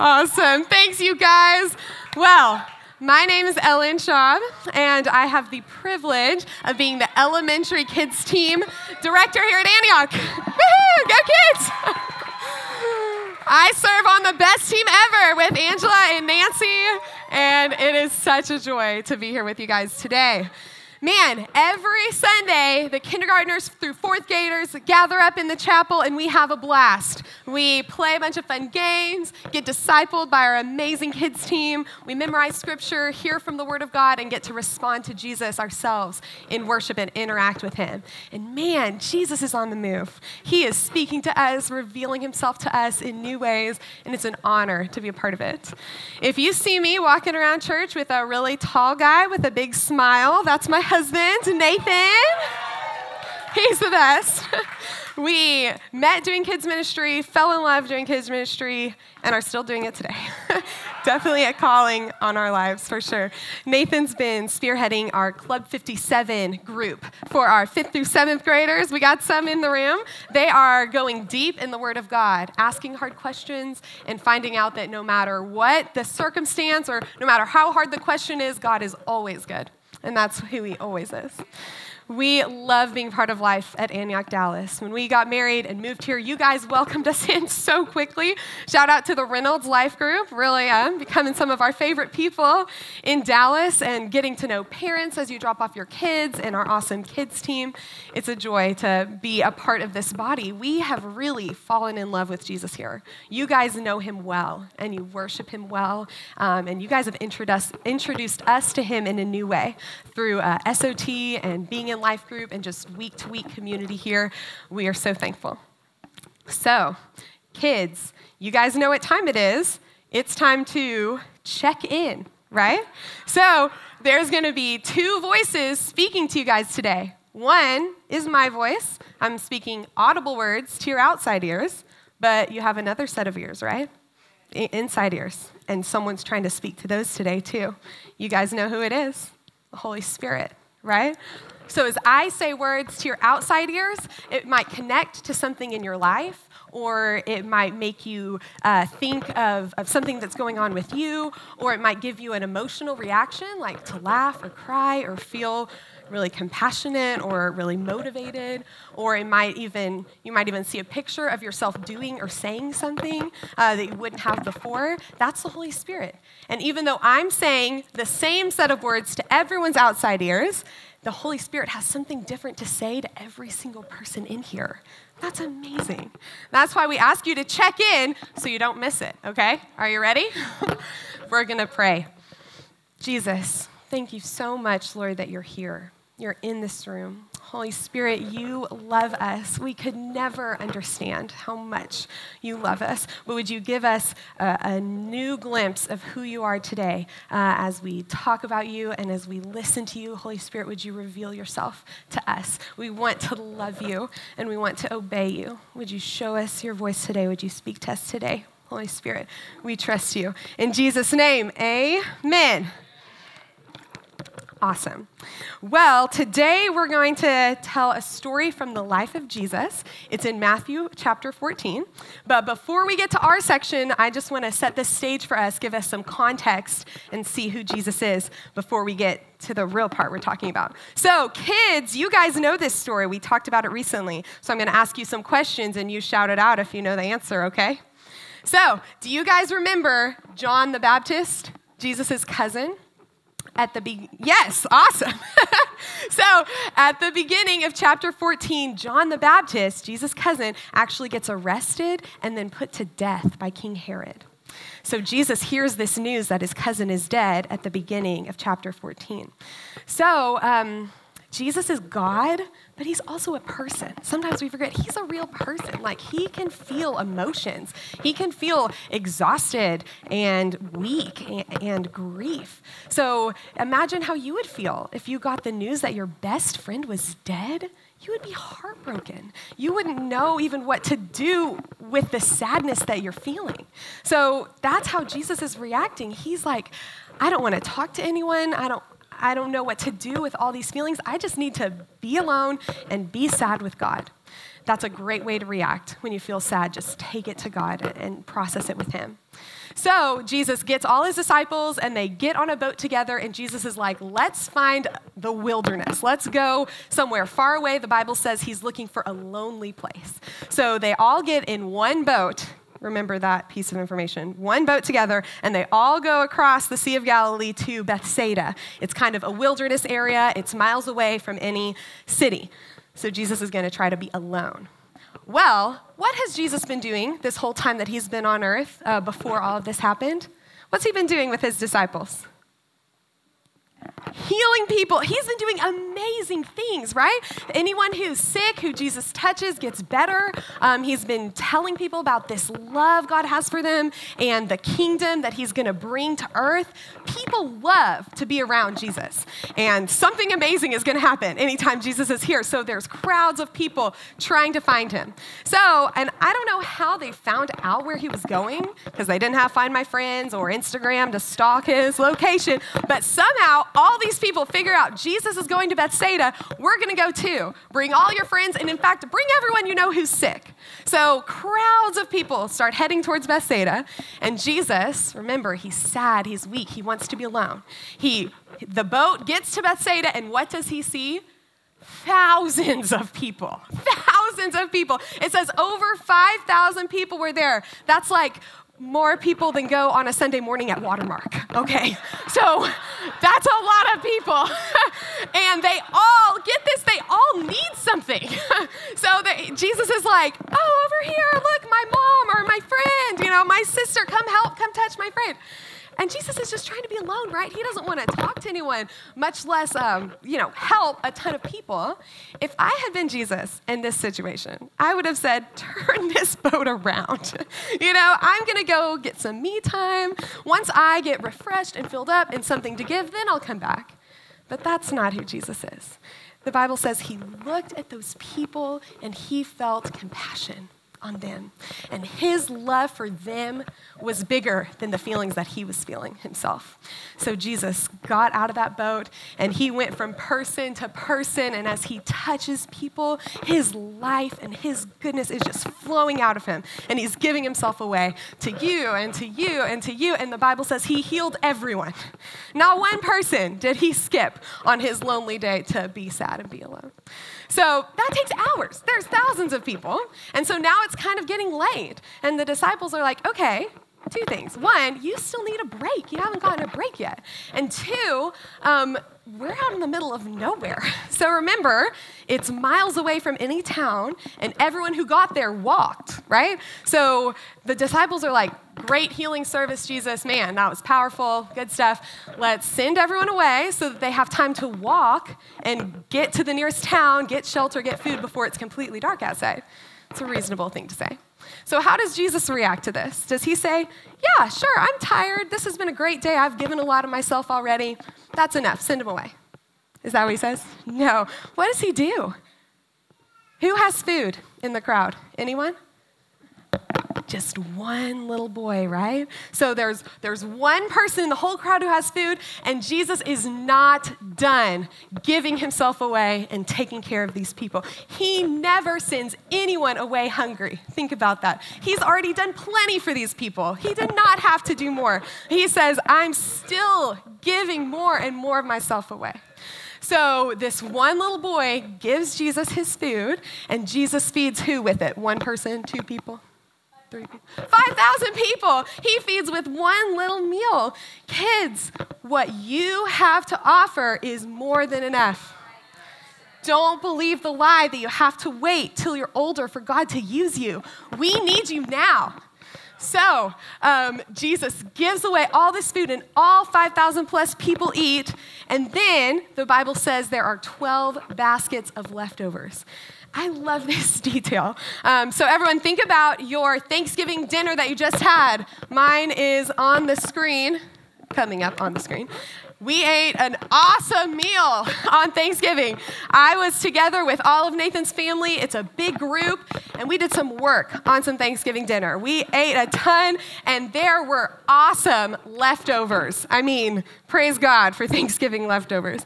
Awesome. Thanks, you guys. Well, my name is Ellen Schaub, and I have the privilege of being the elementary kids team director here at Antioch. Woohoo! Go kids! I serve on the best team ever with Angela and Nancy, and it is such a joy to be here with you guys today. Man, every Sunday, the kindergartners through fourth graders gather up in the chapel and we have a blast. We play a bunch of fun games, get discipled by our amazing kids team. We memorize scripture, hear from the Word of God, and get to respond to Jesus ourselves in worship and interact with Him. And man, Jesus is on the move. He is speaking to us, revealing Himself to us in new ways, and it's an honor to be a part of it. If you see me walking around church with a really tall guy with a big smile, that's my husband, Nathan. He's the best. We met doing kids ministry, fell in love doing kids ministry, and are still doing it today. Definitely a calling on our lives for sure. Nathan's been spearheading our Club 57 group for our fifth through seventh graders. We got some in the room. They are going deep in the Word of God, asking hard questions, and finding out that no matter what the circumstance or no matter how hard the question is, God is always good. And that's who He always is. We love being part of life at Antioch Dallas. When we got married and moved here, you guys welcomed us in so quickly. Shout out to the Reynolds Life Group, really um, becoming some of our favorite people in Dallas and getting to know parents as you drop off your kids and our awesome kids team. It's a joy to be a part of this body. We have really fallen in love with Jesus here. You guys know him well and you worship him well, um, and you guys have introduced, introduced us to him in a new way through uh, SOT and being in life group and just week to week community here. We are so thankful. So, kids, you guys know what time it is. It's time to check in, right? So, there's going to be two voices speaking to you guys today. One is my voice. I'm speaking audible words to your outside ears, but you have another set of ears, right? inside ears. And someone's trying to speak to those today, too. You guys know who it is the Holy Spirit, right? So as I say words to your outside ears, it might connect to something in your life, or it might make you uh, think of, of something that's going on with you, or it might give you an emotional reaction, like to laugh or cry or feel really compassionate or really motivated or it might even you might even see a picture of yourself doing or saying something uh, that you wouldn't have before that's the holy spirit and even though i'm saying the same set of words to everyone's outside ears the Holy Spirit has something different to say to every single person in here. That's amazing. That's why we ask you to check in so you don't miss it, okay? Are you ready? We're to pray. Jesus, thank you so much, Lord, that you're here. You're in this room. Holy Spirit, you love us. We could never understand how much you love us. But would you give us a, a new glimpse of who you are today uh, as we talk about you and as we listen to you? Holy Spirit, would you reveal yourself to us? We want to love you and we want to obey you. Would you show us your voice today? Would you speak to us today? Holy Spirit, we trust you. In Jesus' name, amen. Awesome. Well, today we're going to tell a story from the life of Jesus. It's in Matthew chapter 14. But before we get to our section, I just want to set the stage for us, give us some context, and see who Jesus is before we get to the real part we're talking about. So, kids, you guys know this story. We talked about it recently. So, I'm going to ask you some questions and you shout it out if you know the answer, okay? So, do you guys remember John the Baptist, Jesus' cousin? At the be- yes awesome. So at the beginning of chapter 14 john the baptist jesus cousin actually gets arrested and then put to death by king herod. So jesus hears this news that his cousin is dead at the beginning of chapter 14 so um, jesus is god but he's also a person. Sometimes we forget he's a real person. Like he can feel emotions, he can feel exhausted and weak and, and, grief. So imagine how you would feel if you got the news that your best friend was dead. You would be heartbroken. You wouldn't know even what to do with the sadness that you're feeling. So that's how Jesus is reacting. He's like, I don't want to talk to anyone. I don't I don't know what to do with all these feelings. I just need to be alone and be sad with God. that's a great way to react when you feel sad. Just take it to God and process it with Him. So Jesus gets all his disciples and they get on a boat together, and Jesus is like, let's find the wilderness. Let's go somewhere far away. The Bible says he's looking for a lonely place. So they all get in one boat. Remember that piece of information. One boat together, and they all go across the Sea of Galilee to Bethsaida. It's kind of a wilderness area, it's miles away from any city. So Jesus is going to try to be alone. Well, what has Jesus been doing this whole time that he's been on earth uh, before all of this happened? What's he been doing with his disciples? Healing people. He's been doing amazing things, right? Anyone who's sick, who Jesus touches, gets better. Um, he's been telling people about this love God has for them and the kingdom that he's going to bring to earth. People love to be around Jesus. And something amazing is going to happen anytime Jesus is here. So there's crowds of people trying to find him. So, and I don't know how they found out where he was going because they didn't have Find My Friends or Instagram to stalk his location, but somehow all these people figure out Jesus is going to Bethsaida, we're going to go too. Bring all your friends, and in fact, bring everyone you know who's sick. So crowds of people start heading towards Bethsaida, and Jesus, remember, he's sad, he's weak, he wants to be alone. He, the boat gets to Bethsaida, and what does he see? Thousands of people. Thousands of people. It says over 5,000 people were there. That's like more people than go on a Sunday morning at Watermark. Okay, so that's a lot of people. and they all, get this, they all need something. so they, Jesus is like, oh, over here, look, my mom or my friend, you know, my sister, come help, come touch my friend. And Jesus is just trying to be alone, right? He doesn't want to talk to anyone, much less, um, you know, help a ton of people. If I had been Jesus in this situation, I would have said, turn this boat around. you know, I'm going to go get some me time. Once I get refreshed and filled up and something to give, then I'll come back. But that's not who Jesus is. The Bible says he looked at those people and he felt compassion on them. And his love for them was bigger than the feelings that he was feeling himself. So Jesus got out of that boat and he went from person to person. And as he touches people, his life and his goodness is just flowing out of him. And he's giving himself away to you and to you and to you. And the Bible says he healed everyone. Not one person did he skip on his lonely day to be sad and be alone. So that takes hours. There's thousands of people. And so now it's kind of getting late. And the disciples are like, okay, two things. One, you still need a break. You haven't gotten a break yet. And two, um, we're out in the middle of nowhere. So remember, it's miles away from any town, and everyone who got there walked, right? So the disciples are like, Great healing service, Jesus. Man, that was powerful. Good stuff. Let's send everyone away so that they have time to walk and get to the nearest town, get shelter, get food before it's completely dark outside. It's a reasonable thing to say. So, how does Jesus react to this? Does he say, Yeah, sure, I'm tired. This has been a great day. I've given a lot of myself already. That's enough. Send him away. Is that what he says? No. What does he do? Who has food in the crowd? Anyone? Just one little boy, right? So there's, there's one person in the whole crowd who has food, and Jesus is not done giving himself away and taking care of these people. He never sends anyone away hungry. Think about that. He's already done plenty for these people. He did not have to do more. He says, I'm still giving more and more of myself away. So, this one little boy gives Jesus his food, and Jesus feeds who with it? One person, two people? Three people, 5,000 people. He feeds with one little meal. Kids, what you have to offer is more than enough. Don't believe the lie that you have to wait till you're older for God to use you. We need you now. So, um, Jesus gives away all this food, and all 5,000 plus people eat. And then the Bible says there are 12 baskets of leftovers. I love this detail. Um, so, everyone, think about your Thanksgiving dinner that you just had. Mine is on the screen, coming up on the screen. We ate an awesome meal on Thanksgiving. I was together with all of Nathan's family. It's a big group, and we did some work on some Thanksgiving dinner. We ate a ton, and there were awesome leftovers. I mean, praise God for Thanksgiving leftovers.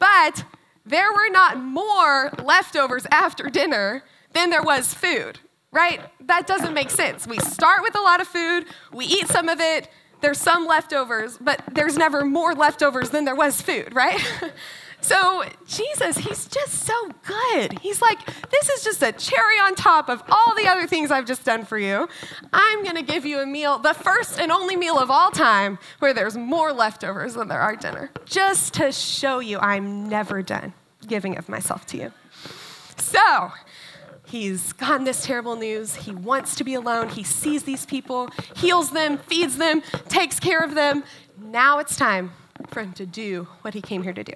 But there were not more leftovers after dinner than there was food, right? That doesn't make sense. We start with a lot of food, we eat some of it, there's some leftovers, but there's never more leftovers than there was food, right? So, Jesus, he's just so good. He's like, this is just a cherry on top of all the other things I've just done for you. I'm going to give you a meal, the first and only meal of all time, where there's more leftovers than there are dinner, just to show you I'm never done giving of myself to you. So, He's gotten this terrible news. He wants to be alone. He sees these people, heals them, feeds them, takes care of them. Now it's time for him to do what he came here to do.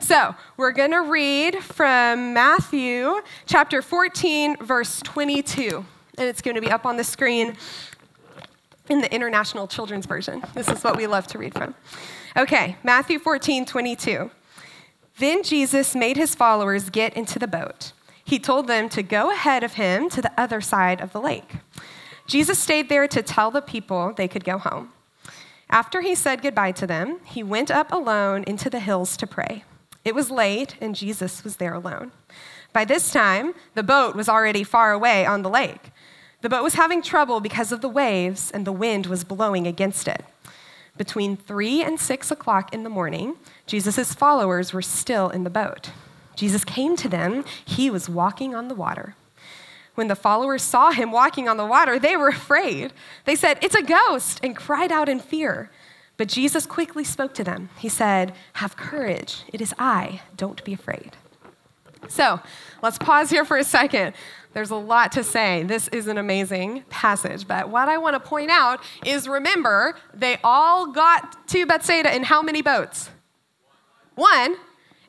So, we're going to read from Matthew chapter 14, verse 22. And it's going to be up on the screen in the International Children's Version. This is what we love to read from. Okay, Matthew 14, 22. Then Jesus made his followers get into the boat. He told them to go ahead of him to the other side of the lake. Jesus stayed there to tell the people they could go home. After he said goodbye to them, he went up alone into the hills to pray. It was late, and Jesus was there alone. By this time, the boat was already far away on the lake. The boat was having trouble because of the waves, and the wind was blowing against it. Between three and six o'clock in the morning, Jesus' followers were still in the boat. Jesus came to them. He was walking on the water. When the followers saw him walking on the water, they were afraid. They said, It's a ghost, and cried out in fear. But Jesus quickly spoke to them. He said, Have courage. It is I. Don't be afraid. So let's pause here for a second. There's a lot to say. This is an amazing passage. But what I want to point out is remember, they all got to Bethsaida in how many boats? One.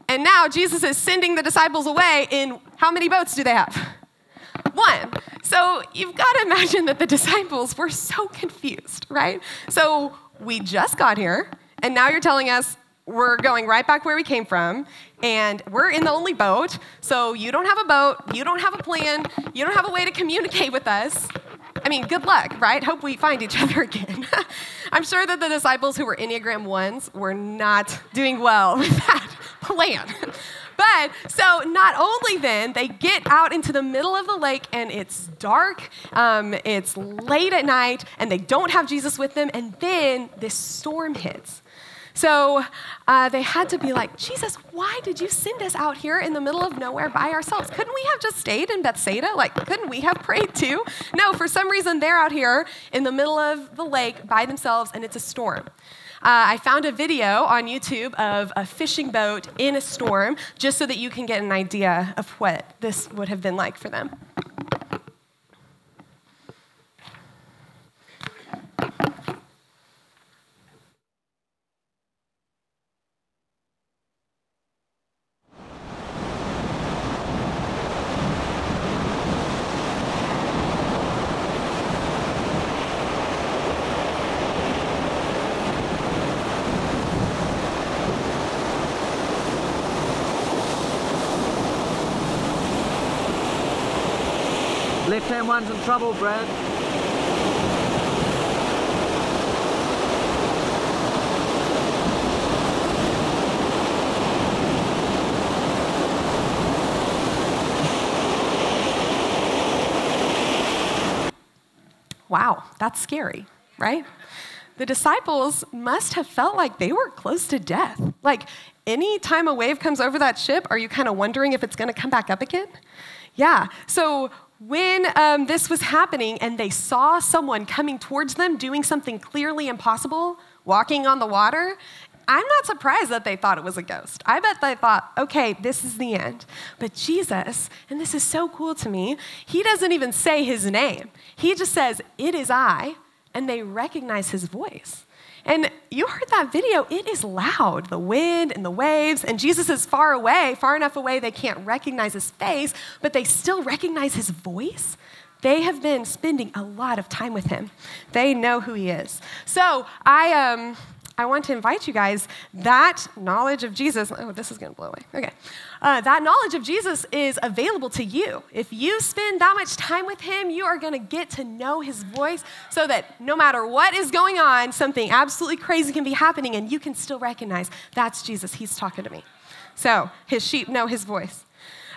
And now Jesus is sending the disciples away in how many boats do they have? One. So you've got to imagine that the disciples were so confused, right? So we just got here, and now you're telling us we're going right back where we came from, and we're in the only boat. So you don't have a boat, you don't have a plan, you don't have a way to communicate with us. I mean, good luck, right? Hope we find each other again. I'm sure that the disciples who were Enneagram ones were not doing well with that plan. But so not only then, they get out into the middle of the lake and it's dark, um, it's late at night, and they don't have Jesus with them, and then this storm hits. So uh, they had to be like, Jesus, why did you send us out here in the middle of nowhere by ourselves? Couldn't we have just stayed in Bethsaida? Like, couldn't we have prayed too? No, for some reason, they're out here in the middle of the lake by themselves, and it's a storm. Uh, I found a video on YouTube of a fishing boat in a storm, just so that you can get an idea of what this would have been like for them. Trouble, Brad. Wow, that's scary, right? The disciples must have felt like they were close to death. Like, any time a wave comes over that ship, are you kind of wondering if it's going to come back up again? Yeah. So, when um, this was happening and they saw someone coming towards them doing something clearly impossible, walking on the water, I'm not surprised that they thought it was a ghost. I bet they thought, okay, this is the end. But Jesus, and this is so cool to me, he doesn't even say his name. He just says, It is I, and they recognize his voice. And you heard that video, it is loud the wind and the waves, and Jesus is far away, far enough away they can't recognize his face, but they still recognize his voice. They have been spending a lot of time with him. They know who he is. So I um, I want to invite you guys that knowledge of Jesus. Oh, this is going to blow away. Okay. Uh, that knowledge of Jesus is available to you. If you spend that much time with him, you are going to get to know his voice so that no matter what is going on, something absolutely crazy can be happening and you can still recognize that's Jesus. He's talking to me. So his sheep know his voice.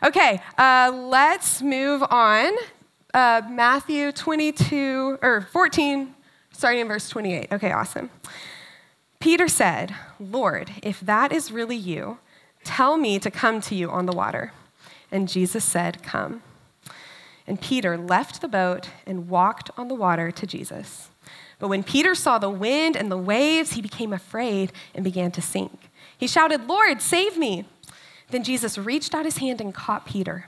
Okay, uh, let's move on. Uh, Matthew 22, or 14, starting in verse 28. Okay, awesome. Peter said, Lord, if that is really you, tell me to come to you on the water. And Jesus said, Come. And Peter left the boat and walked on the water to Jesus. But when Peter saw the wind and the waves, he became afraid and began to sink. He shouted, Lord, save me. Then Jesus reached out his hand and caught Peter.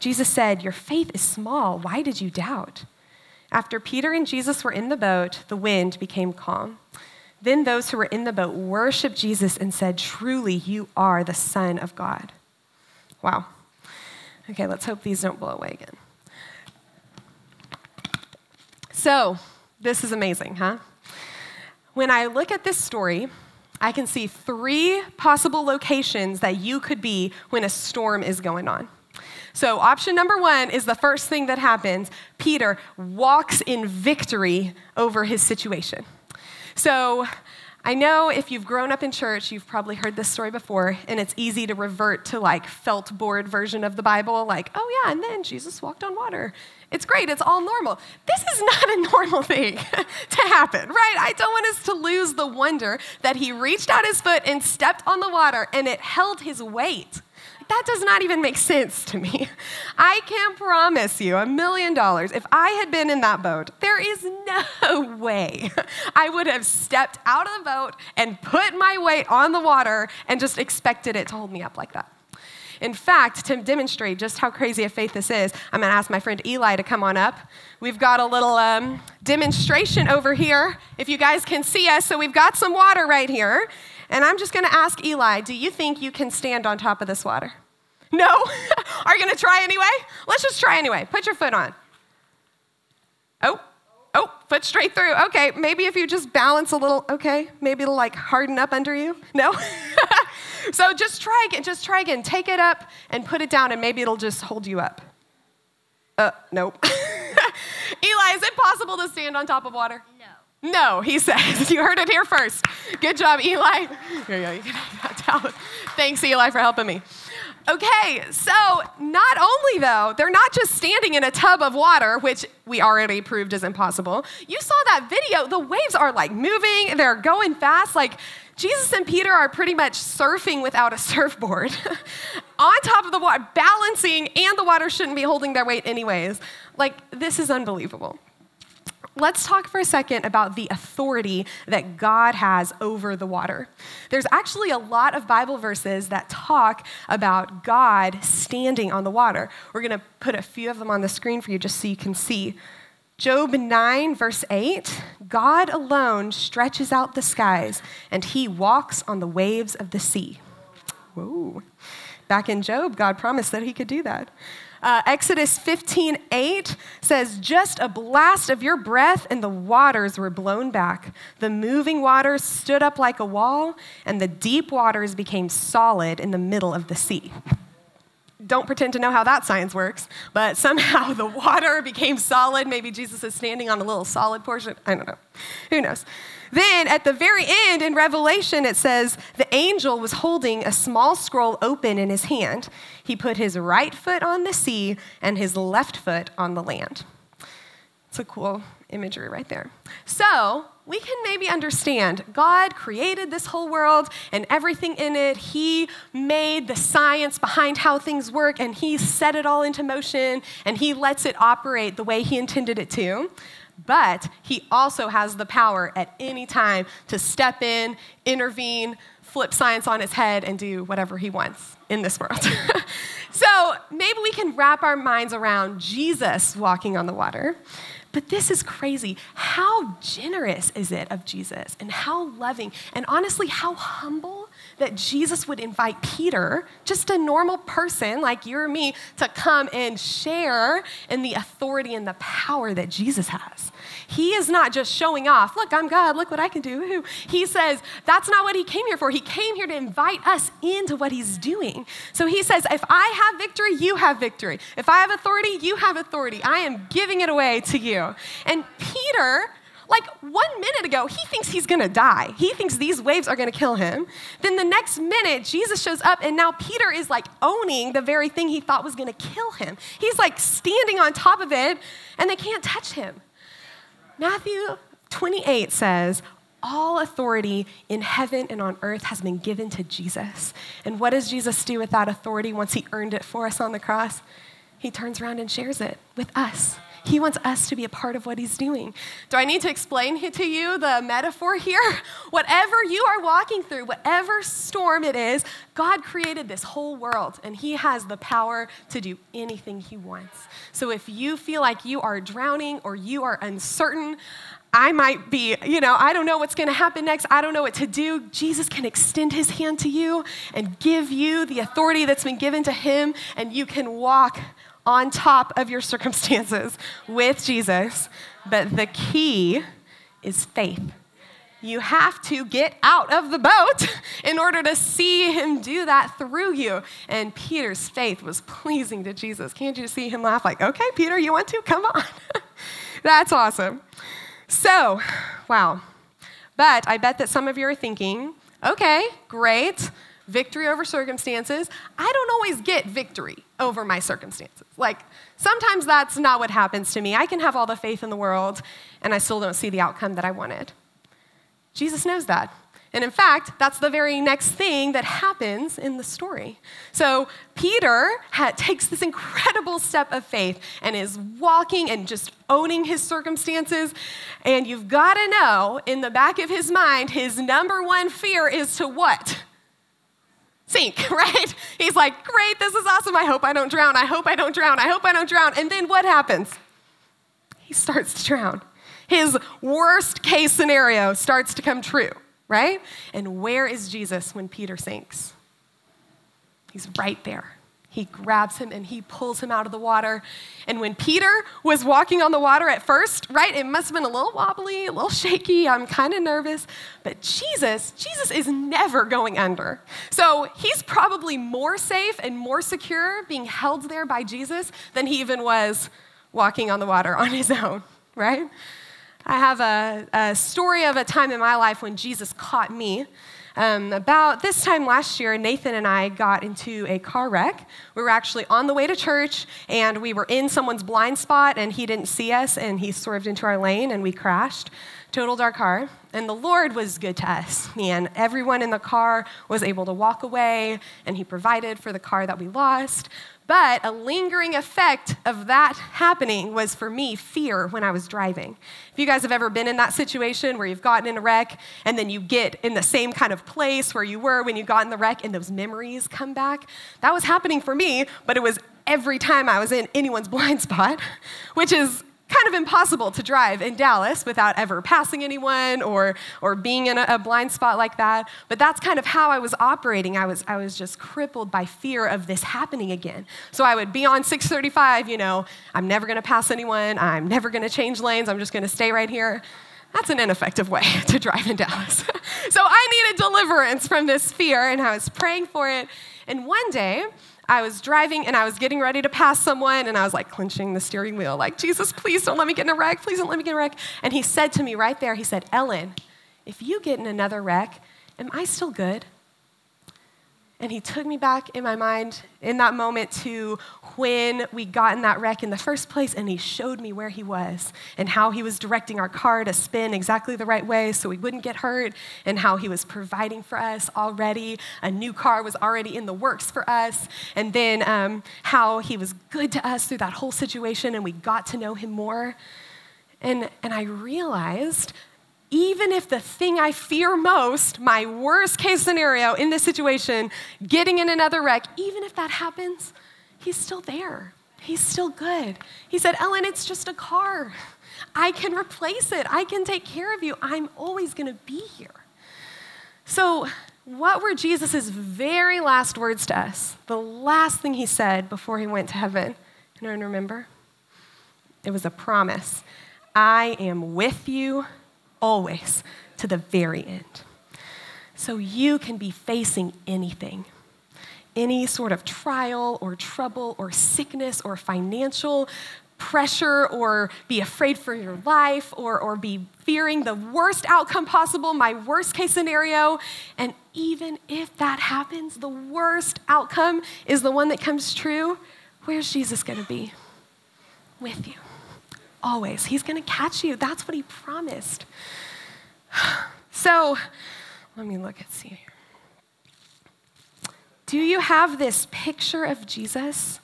Jesus said, Your faith is small. Why did you doubt? After Peter and Jesus were in the boat, the wind became calm. Then those who were in the boat worshiped Jesus and said, Truly, you are the Son of God. Wow. Okay, let's hope these don't blow away again. So, this is amazing, huh? When I look at this story, I can see three possible locations that you could be when a storm is going on. So, option number one is the first thing that happens Peter walks in victory over his situation. So, I know if you've grown up in church, you've probably heard this story before, and it's easy to revert to like felt board version of the Bible, like, oh yeah, and then Jesus walked on water. It's great, it's all normal. This is not a normal thing to happen, right? I don't want us to lose the wonder that he reached out his foot and stepped on the water and it held his weight that does not even make sense to me. I can promise you a million dollars, if I had been in that boat, there is no way I would have stepped out of the boat and put my weight on the water and just expected it to hold me up like that. In fact, to demonstrate just how crazy a faith this is, I'm going to ask my friend Eli to come on up. We've got a little um, demonstration over here, if you guys can see us. So we've got some water right here. And I'm just going to ask Eli, do you think you can stand on top of this water? No? Are you going to try anyway? Let's just try anyway. Put your foot on. Oh, oh, foot straight through. Okay, maybe if you just balance a little, okay, maybe it'll like harden up under you. No? so just try again, just try again. Take it up and put it down, and maybe it'll just hold you up. Uh, nope. Eli, is it possible to stand on top of water? No. He says. You heard it here first. Good job, Eli. Here you go. You can that. Thanks, Eli, for helping me. Okay, so not only though, they're not just standing in a tub of water, which we already proved is impossible. You saw that video, the waves are like moving, they're going fast. Like Jesus and Peter are pretty much surfing without a surfboard on top of the water, balancing, and the water shouldn't be holding their weight anyways. Like, this is unbelievable let's talk for a second about the authority that God has over the water. There's actually a lot of Bible verses that talk about God standing on the water. We're going to put a few of them on the screen for you just so you can see. Job 9, verse 8 God alone stretches out the skies, and he walks on the waves of the sea. Whoa. Back in Job, God promised that he could do that. Uh, Exodus 15 8 says, Just a blast of your breath, and the waters were blown back. The moving waters stood up like a wall, and the deep waters became solid in the middle of the sea. Don't pretend to know how that science works, but somehow the water became solid. Maybe Jesus is standing on a little solid portion. I don't know. Who knows? Then at the very end in Revelation, it says the angel was holding a small scroll open in his hand. He put his right foot on the sea and his left foot on the land. It's a cool imagery right there. So, we can maybe understand God created this whole world and everything in it. He made the science behind how things work and He set it all into motion and He lets it operate the way He intended it to but he also has the power at any time to step in, intervene, flip science on its head, and do whatever he wants in this world. so maybe we can wrap our minds around Jesus walking on the water. But this is crazy. How generous is it of Jesus, and how loving, and honestly, how humble that Jesus would invite Peter, just a normal person like you or me, to come and share in the authority and the power that Jesus has. He is not just showing off, look, I'm God, look what I can do. He says, that's not what he came here for. He came here to invite us into what he's doing. So he says, if I have victory, you have victory. If I have authority, you have authority. I am giving it away to you. And Peter, Like one minute ago, he thinks he's gonna die. He thinks these waves are gonna kill him. Then the next minute, Jesus shows up, and now Peter is like owning the very thing he thought was gonna kill him. He's like standing on top of it, and they can't touch him. Matthew 28 says, all authority in heaven and on earth has been given to Jesus. And what does Jesus do with that authority once he earned it for us on the cross? He turns around and shares it with us. He wants us to be a part of what he's doing. Do I need to explain to you the metaphor here? Whatever you are walking through, whatever storm it is, God created this whole world and he has the power to do anything he wants. So if you feel like you are drowning or you are uncertain, I might be, you know, I don't know what's going to happen next. I don't know what to do. Jesus can extend his hand to you and give you the authority that's been given to him, and you can walk on top of your circumstances with Jesus. But the key is faith. You have to get out of the boat in order to see him do that through you. And Peter's faith was pleasing to Jesus. Can't you see him laugh like, okay, Peter, you want to? Come on. That's awesome. So, wow. But I bet that some of you are thinking, okay, great, victory over circumstances. I don't always get victory over my circumstances. Like, sometimes that's not what happens to me. I can have all the faith in the world, and I still don't see the outcome that I wanted. Jesus knows that. And in fact, that's the very next thing that happens in the story. So Peter takes this incredible step of faith and is walking and just owning his circumstances. And you've got to know in the back of his mind, his number one fear is to what? Sink, right? He's like, great, this is awesome. I hope I don't drown. I hope I don't drown. I hope I don't drown. And then what happens? He starts to drown. His worst case scenario starts to come true right? And where is Jesus when Peter sinks? He's right there. He grabs him and he pulls him out of the water. And when Peter was walking on the water at first, right, it must have been a little wobbly, a little shaky. I'm kind of nervous. But Jesus, Jesus is never going under. So he's probably more safe and more secure being held there by Jesus than he even was walking on the water on his own, right? I have a, a, story of a time in my life when Jesus caught me. Um, about this time last year, Nathan and I got into a car wreck. We were actually on the way to church, and we were in someone's blind spot, and he didn't see us, and he swerved into our lane, and we crashed, totaled our car. And the Lord was good to us, and everyone in the car was able to walk away, and He provided for the car that we lost. But a lingering effect of that happening was for me fear when I was driving. If you guys have ever been in that situation where you've gotten in a wreck and then you get in the same kind of place where you were when you got in the wreck and those memories come back, that was happening for me, but it was every time I was in anyone's blind spot, which is kind of impossible to drive in Dallas without ever passing anyone or, or being in a, a, blind spot like that. But that's kind of how I was operating. I was, I was just crippled by fear of this happening again. So I would be on 635, you know, I'm never going to pass anyone. I'm never going to change lanes. I'm just going to stay right here. That's an ineffective way to drive in Dallas. so I needed deliverance from this fear, and I was praying for it. And one day, I was driving and I was getting ready to pass someone and I was like clenching the steering wheel, like, Jesus, please don't let me get in a wreck. Please don't let me get in a wreck. And he said to me right there, he said, Ellen, if you get in another wreck, am I still good? And he took me back in my mind in that moment to when we got in that wreck in the first place, and he showed me where he was and how he was directing our car to spin exactly the right way so we wouldn't get hurt, and how he was providing for us already. A new car was already in the works for us, and then um, how he was good to us through that whole situation, and we got to know him more. And, and I realized even if the thing I fear most, my worst case scenario in this situation, getting in another wreck, even if that happens, he's still there. He's still good. He said, Ellen, it's just a car. I can replace it. I can take care of you. I'm always going to be here. So, what were Jesus' very last words to us? The last thing he said before he went to heaven? Anyone remember? It was a promise I am with you always to the very end. So you can be facing anything any sort of trial or trouble or sickness or financial pressure or be afraid for your life or, or be fearing the worst outcome possible, my worst case scenario. And even if that happens, the worst outcome is the one that comes true, where's Jesus gonna be? With you. Always. He's gonna catch you. That's what he promised. So, let me look and see here. Do you have this picture of Jesus?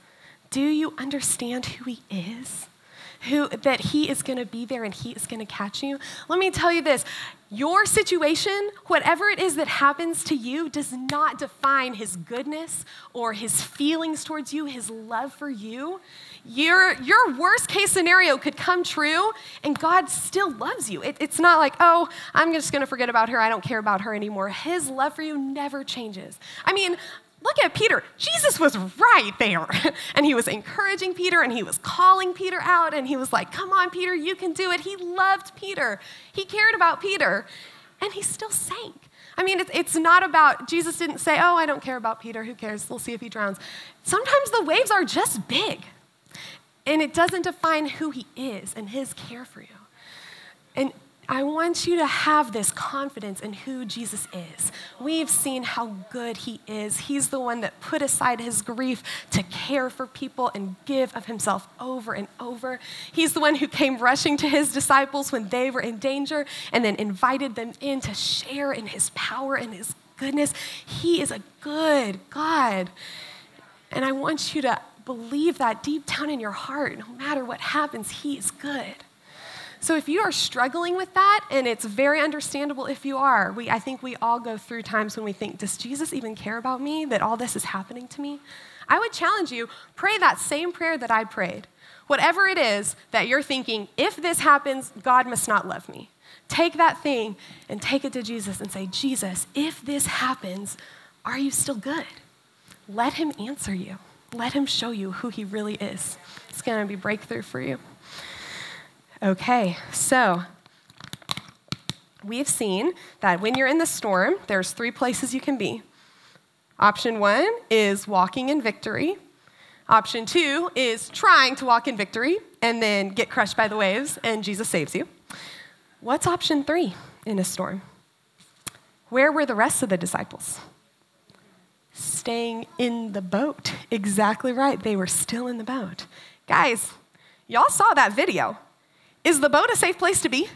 Do you understand who he is? Who, that he is going to be there and he is going to catch you. Let me tell you this your situation, whatever it is that happens to you, does not define his goodness or his feelings towards you, his love for you. Your, your worst case scenario could come true, and God still loves you. It, it's not like, oh, I'm just gonna forget about her. I don't care about her anymore. His love for you never changes. I mean, Look at Peter. Jesus was right there. And he was encouraging Peter and he was calling Peter out and he was like, Come on, Peter, you can do it. He loved Peter, he cared about Peter, and he still sank. I mean, it's, not about, Jesus didn't say, Oh, I don't care about Peter. Who cares? We'll see if he drowns. Sometimes the waves are just big, and it doesn't define who he is and his care for you. And I want you to have this confidence in who Jesus is. We've seen how good he is. He's the one that put aside his grief to care for people and give of himself over and over. He's the one who came rushing to his disciples when they were in danger and then invited them in to share in his power and his goodness. He is a good God. And I want you to believe that deep down in your heart. No matter what happens, he is good. So if you are struggling with that, and it's very understandable if you are, we, I think we all go through times when we think, does Jesus even care about me, that all this is happening to me? I would challenge you, pray that same prayer that I prayed. Whatever it is that you're thinking, if this happens, God must not love me. Take that thing and take it to Jesus and say, Jesus, if this happens, are you still good? Let him answer you. Let him show you who he really is. It's going to be breakthrough for you. Okay, so we've seen that when you're in the storm, there's three places you can be. Option one is walking in victory. Option two is trying to walk in victory and then get crushed by the waves and Jesus saves you. What's option three in a storm? Where were the rest of the disciples? Staying in the boat. Exactly right. They were still in the boat. Guys, y'all saw that video. Is the boat a safe place to be?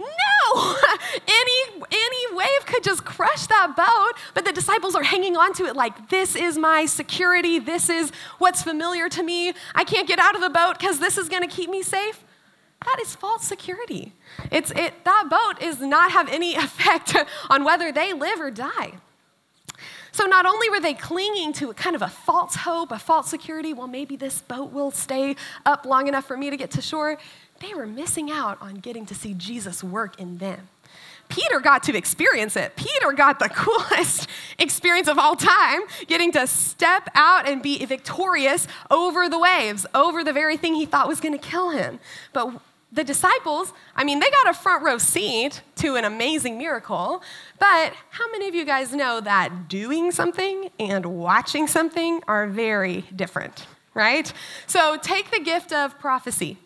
No! any, any wave could just crush that boat, but the disciples are hanging on to it like, this is my security, this is what's familiar to me. I can't get out of the boat because this is going to keep me safe. That is false security. It's, it, that boat does not have any effect on whether they live or die. So not only were they clinging to a kind of a false hope, a false security, well, maybe this boat will stay up long enough for me to get to shore, they were missing out on getting to see Jesus work in them. Peter got to experience it. Peter got the coolest experience of all time, getting to step out and be victorious over the waves, over the very thing he thought was going to kill him. But the disciples, I mean, they got a front row seat to an amazing miracle. But how many of you guys know that doing something and watching something are very different, right? So take the gift of prophecy.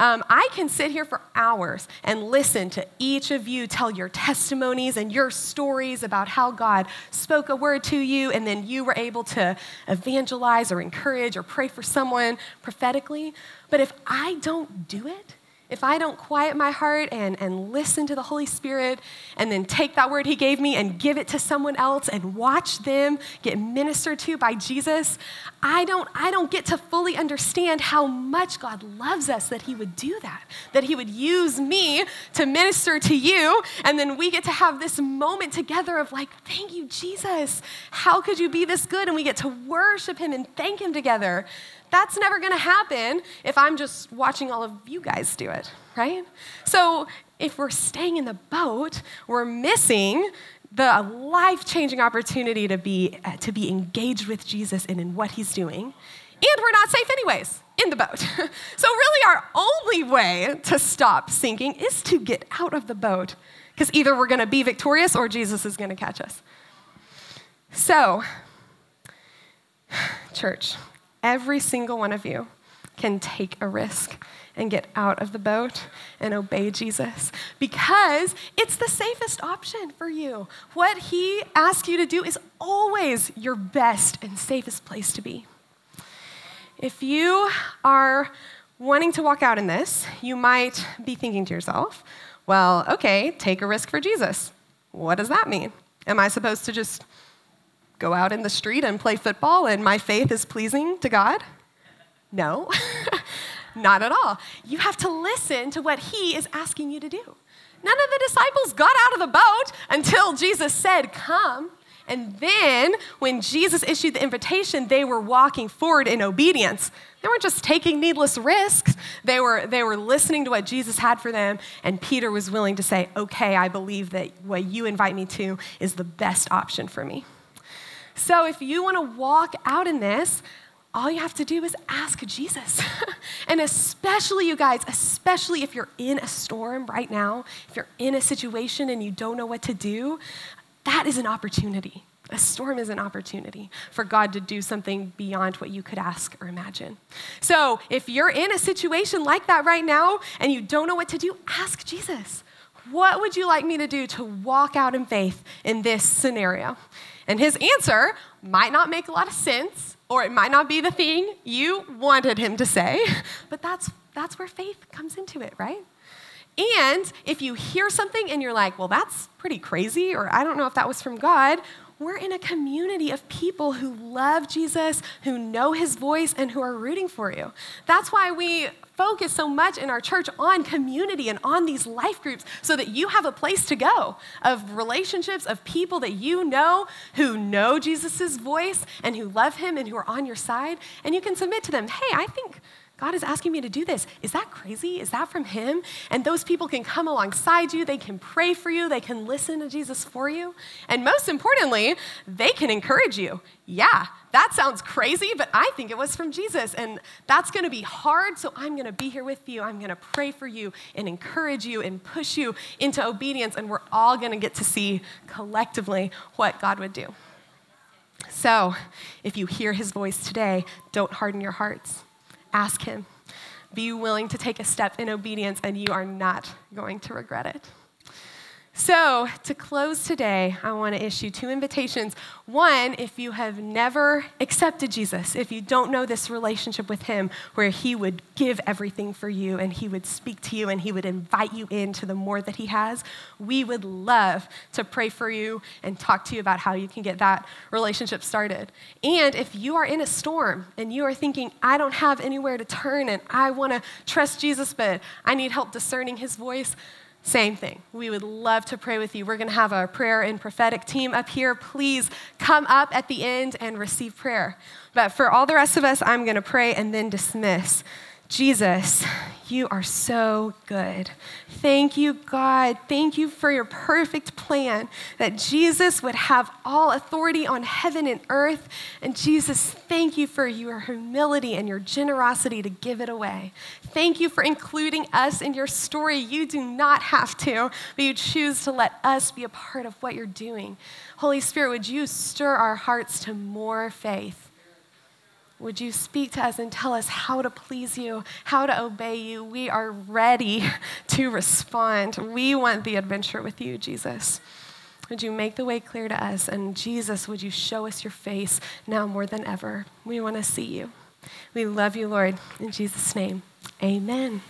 Um, I can sit here for hours and listen to each of you tell your testimonies and your stories about how God spoke a word to you, and then you were able to evangelize or encourage or pray for someone prophetically. But if I don't do it, if I don't quiet my heart and, and listen to the Holy Spirit and then take that word He gave me and give it to someone else and watch them get ministered to by Jesus, I don't, I don't get to fully understand how much God loves us that He would do that, that He would use me to minister to you. And then we get to have this moment together of like, thank you, Jesus. How could you be this good? And we get to worship Him and thank Him together. That's never gonna happen if I'm just watching all of you guys do it, right? So if we're staying in the boat, we're missing the life changing opportunity to be, uh, to be engaged with Jesus and in what he's doing. And we're not safe, anyways, in the boat. so, really, our only way to stop sinking is to get out of the boat, because either we're gonna be victorious or Jesus is gonna catch us. So, church, every single one of you can take a risk and get out of the boat and obey Jesus because it's the safest option for you. What He asks you to do is always your best and safest place to be. If you are wanting to walk out in this, you might be thinking to yourself, well, okay, take a risk for Jesus. What does that mean? Am I supposed to just go out in the street and play football and my faith is pleasing to God? No, not at all. You have to listen to what He is asking you to do. None of the disciples got out of the boat until Jesus said, Come. And then, when Jesus issued the invitation, they were walking forward in obedience. They weren't just taking needless risks. They were, they were listening to what Jesus had for them, and Peter was willing to say, Okay, I believe that what you invite me to is the best option for me. So, if you want to walk out in this, all you have to do is ask Jesus. and especially, you guys, especially if you're in a storm right now, if you're in a situation and you don't know what to do, that is an opportunity. A storm is an opportunity for God to do something beyond what you could ask or imagine. So, if you're in a situation like that right now and you don't know what to do, ask Jesus. What would you like me to do to walk out in faith in this scenario? And his answer might not make a lot of sense, or it might not be the thing you wanted him to say, but that's, that's where faith comes into it, right? And if you hear something and you're like, well, that's pretty crazy, or I don't know if that was from God, we're in a community of people who love Jesus, who know his voice, and who are rooting for you. That's why we focus so much in our church on community and on these life groups so that you have a place to go of relationships, of people that you know who know Jesus' voice and who love him and who are on your side. And you can submit to them, hey, I think God is asking me to do this. Is that crazy? Is that from Him? And those people can come alongside you. They can pray for you. They can listen to Jesus for you. And most importantly, they can encourage you. Yeah, that sounds crazy, but I think it was from Jesus. And that's going to be hard, so I'm going to be here with you. I'm going to pray for you and encourage you and push you into obedience. And we're all going to get to see collectively what God would do. So, if you hear his voice today, don't harden your hearts. Ask Him. Be willing to take a step in obedience, and you are not going to regret it. So, to close today, I want to issue two invitations. One, if you have never accepted Jesus, if you don't know this relationship with Him where He would give everything for you and He would speak to you and He would invite you into the more that He has, we would love to pray for you and talk to you about how you can get that relationship started. And if you are in a storm and you are thinking, I don't have anywhere to turn and I want to trust Jesus, but I need help discerning His voice, same thing. We would love to pray with you. We're going to have a prayer and prophetic team up here. Please come up at the end and receive prayer. But for all the rest of us, I'm going to pray and then dismiss. Jesus, you are so good. Thank you, God. Thank you for your perfect plan that Jesus would have all authority on heaven and earth. And Jesus, thank you for your humility and your generosity to give it away. Thank you for including us in your story. You do not have to, but you choose to let us be a part of what you're doing. Holy Spirit, would you stir our hearts to more faith? Would you speak to us and tell us how to please you, how to obey you? We are ready to respond. We want the adventure with you, Jesus. Would you make the way clear to us? And Jesus, would you show us your face now more than ever? We want to see you. We love you, Lord. In Jesus' name, amen.